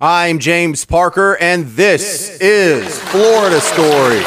I'm James Parker, and this, is Florida Story.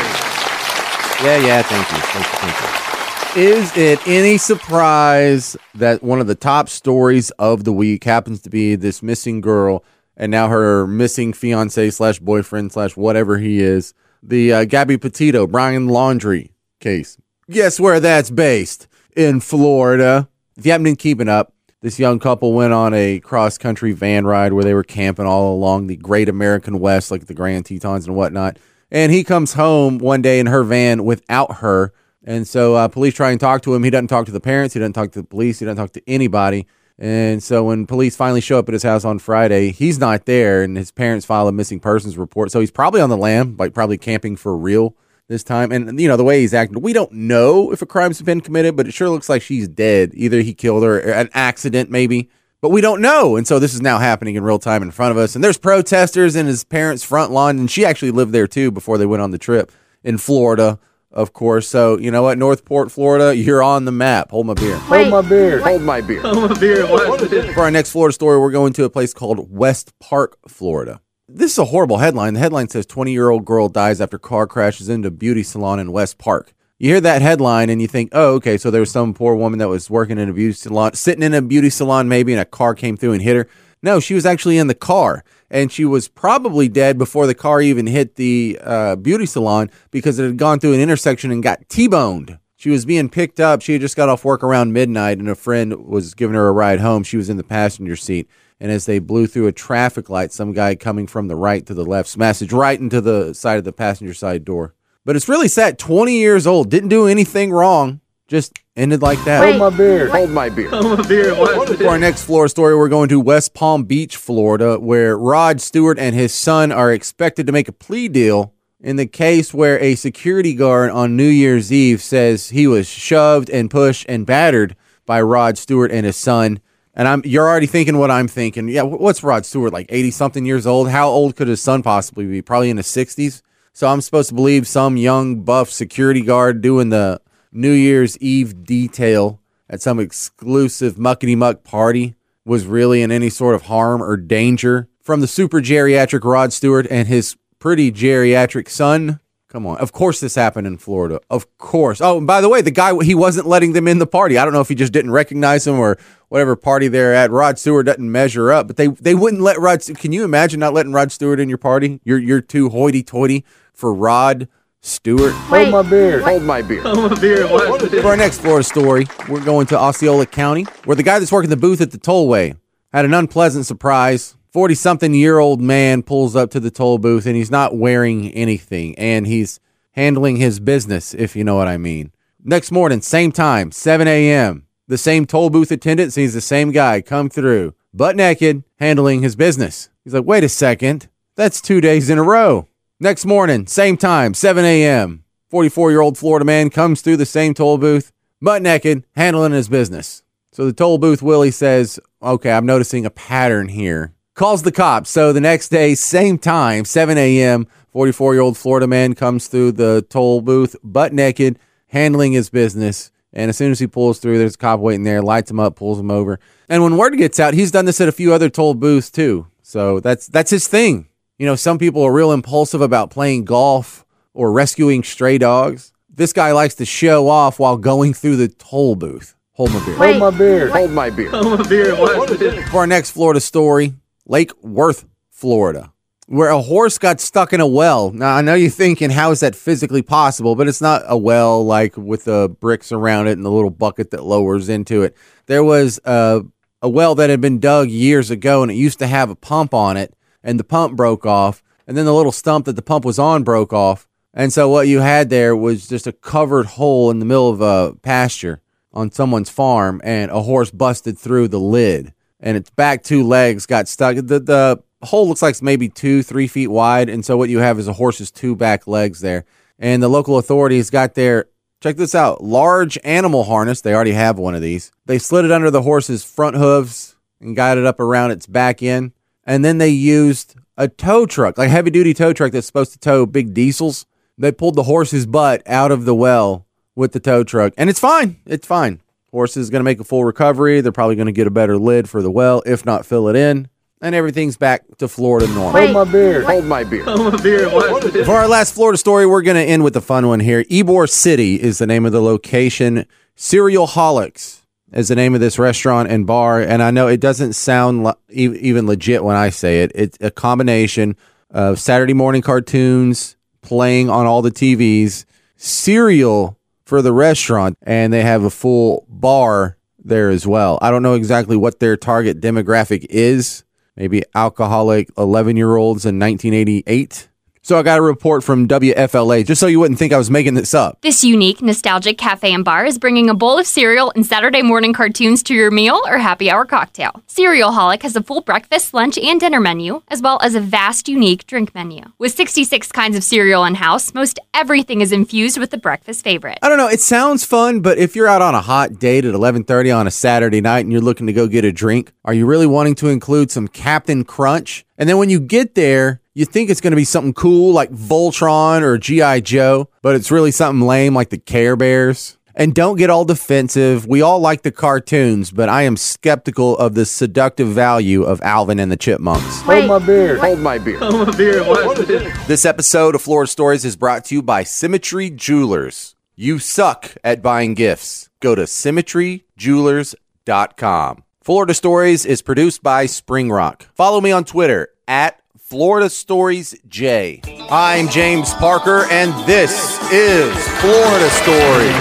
Yeah, yeah, thank you. Thank you, thank you. Is it any surprise that one of the top stories of the week happens to be this missing girl and now her missing fiance slash boyfriend slash whatever he is, the uh, Gabby Petito, Brian Laundrie case? Guess where that's based? In Florida. If you haven't been keeping up, this young couple went on a cross country van ride where they were camping all along the great American West, like the Grand Tetons and whatnot. And he comes home one day in her van without her. And so uh, police try and talk to him. He doesn't talk to the parents. He doesn't talk to the police. He doesn't talk to anybody. And so when police finally show up at his house on Friday, he's not there, and his parents file a missing persons report. So he's probably on the lam, like probably camping for real this time. And you know the way he's acting, we don't know if a crime's been committed, but it sure looks like she's dead. Either he killed her, an accident maybe, but we don't know. And so this is now happening in real time in front of us. And there's protesters in his parents' front lawn, and she actually lived there too before they went on the trip in Florida. Of course, so you know what, North Port, Florida, you're on the map. Hold my beer. Hold my beer. Hold my beer. Hold my beer. What is this? For our next Florida story, we're going to a place called West Park, Florida. This is a horrible headline. The headline says 20 year old girl dies after car crashes into beauty salon in West Park. You hear that headline and you think, oh, okay, so there was some poor woman that was working in a beauty salon, sitting in a beauty salon maybe, and a car came through and hit her. No, she was actually in the car and she was probably dead before the car even hit the uh, beauty salon because it had gone through an intersection and got T boned. She was being picked up. She had just got off work around midnight and a friend was giving her a ride home. She was in the passenger seat. And as they blew through a traffic light, some guy coming from the right to the left smashed right into the side of the passenger side door. But it's really sad. 20 years old, didn't do anything wrong, just ended like that. Hold my beer. Hold my beer. Hold my beer. For our next Florida story, we're going to West Palm Beach, Florida, where Rod Stewart and his son are expected to make a plea deal in the case where a security guard on New Year's Eve says he was shoved and pushed and battered by Rod Stewart and his son. And I'm you're already thinking what I'm thinking. Yeah, what's Rod Stewart like 80 something years old? How old could his son possibly be? Probably in his 60s. So I'm supposed to believe some young buff security guard doing the New Year's Eve detail at some exclusive muckety muck party was really in any sort of harm or danger from the super geriatric Rod Stewart and his pretty geriatric son. Come on. Of course this happened in Florida. Of course. Oh, and by the way, the guy he wasn't letting them in the party. I don't know if he just didn't recognize him or whatever party they're at. Rod Stewart doesn't measure up, but they they wouldn't let Rod Can you imagine not letting Rod Stewart in your party? You're you're too hoity-toity for Rod Stewart. Hold my beer. Hold my beer. Hold my beer. For our next Florida story, we're going to Osceola County, where the guy that's working the booth at the tollway had an unpleasant surprise. 40 something year old man pulls up to the toll booth and he's not wearing anything and he's handling his business, if you know what I mean. Next morning, same time, 7 a.m., the same toll booth attendant sees the same guy come through, butt naked, handling his business. He's like, wait a second, that's two days in a row. Next morning, same time, 7 a.m., 44 year old Florida man comes through the same toll booth, butt naked, handling his business. So the toll booth Willie says, Okay, I'm noticing a pattern here. Calls the cops. So the next day, same time, 7 a.m., 44 year old Florida man comes through the toll booth, butt naked, handling his business. And as soon as he pulls through, there's a cop waiting there, lights him up, pulls him over. And when word gets out, he's done this at a few other toll booths too. So that's that's his thing. You know, some people are real impulsive about playing golf or rescuing stray dogs. This guy likes to show off while going through the toll booth. Hold my beer. Hold my beer. Hold my beer. Hold my beer. What is this? For our next Florida story, Lake Worth, Florida, where a horse got stuck in a well. Now, I know you're thinking, how is that physically possible? But it's not a well like with the bricks around it and the little bucket that lowers into it. There was a, a well that had been dug years ago, and it used to have a pump on it, and the pump broke off. And then the little stump that the pump was on broke off. And so what you had there was just a covered hole in the middle of a pasture on someone's farm, and a horse busted through the lid and its back two legs got stuck. The the hole looks like it's maybe two, three feet wide, and so what you have is a horse's two back legs there. And the local authorities got their check this out large animal harness. They already have one of these. They slid it under the horse's front hooves and got it up around its back end, and then they used a tow truck, like heavy duty tow truck that's supposed to tow big diesels. They pulled the horse's butt out of the well with the tow truck, and it's fine. It's fine. Horse is going to make a full recovery. They're probably going to get a better lid for the well, if not fill it in. and everything's back to Florida normal. Wait, my beer. what- Hold my beer. Hold my beer. Watch. For our last Florida story, we're going to end with a fun one here. Ybor City is the name of the location. Cereal Holics is the name of this restaurant and bar. And I know it doesn't sound le- e- even legit when I say it. It's a combination of Saturday morning cartoons playing on all the TVs, cereal for the restaurant, and they have a full bar there as well. I don't know exactly what their target demographic is. Maybe alcoholic 11 year olds in 1988. So I got a report from WFLA just so you wouldn't think I was making this up. This unique, nostalgic cafe and bar is bringing a bowl of cereal and Saturday morning cartoons to your meal or happy hour cocktail. Cereal Holic has a full breakfast, lunch, and dinner menu, as well as a vast, unique drink menu. With 66 kinds of cereal in house, most everything is infused with the breakfast favorite. I don't know, it sounds fun, but if you're out on a hot date at 11:30 on a Saturday night and you're looking to go get a drink, are you really wanting to include some Captain Crunch? And then when you get there, you think it's going to be something cool like Voltron or GI Joe, but it's really something lame like the Care Bears. And don't get all defensive. We all like the cartoons, but I am skeptical of the seductive value of Alvin and the Chipmunks. Wait, Hold my beer. what- Hold my beer. Hold my beer. Watch this. This episode of Florida Stories is brought to you by Symmetry Jewelers. You suck at buying gifts. Go to symmetryjewelers.com. Florida Stories is produced by Spring Rock. Follow me on Twitter at Florida Stories J. I'm James Parker, and this is Florida Stories.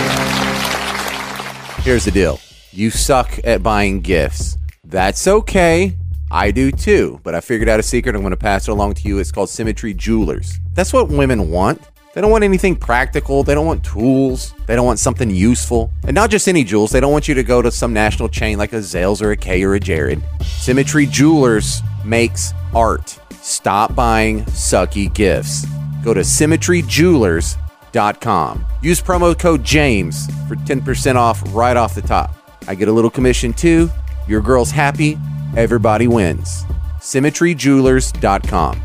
Here's the deal you suck at buying gifts. That's okay. I do too, but I figured out a secret. I'm going to pass it along to you. It's called Symmetry Jewelers. That's what women want. They don't want anything practical. They don't want tools. They don't want something useful. And not just any jewels. They don't want you to go to some national chain like a Zales or a Kay or a Jared. Symmetry Jewelers makes art. Stop buying sucky gifts. Go to symmetryjewelers.com. Use promo code JAMES for 10% off right off the top. I get a little commission too. Your girl's happy. Everybody wins. Symmetryjewelers.com.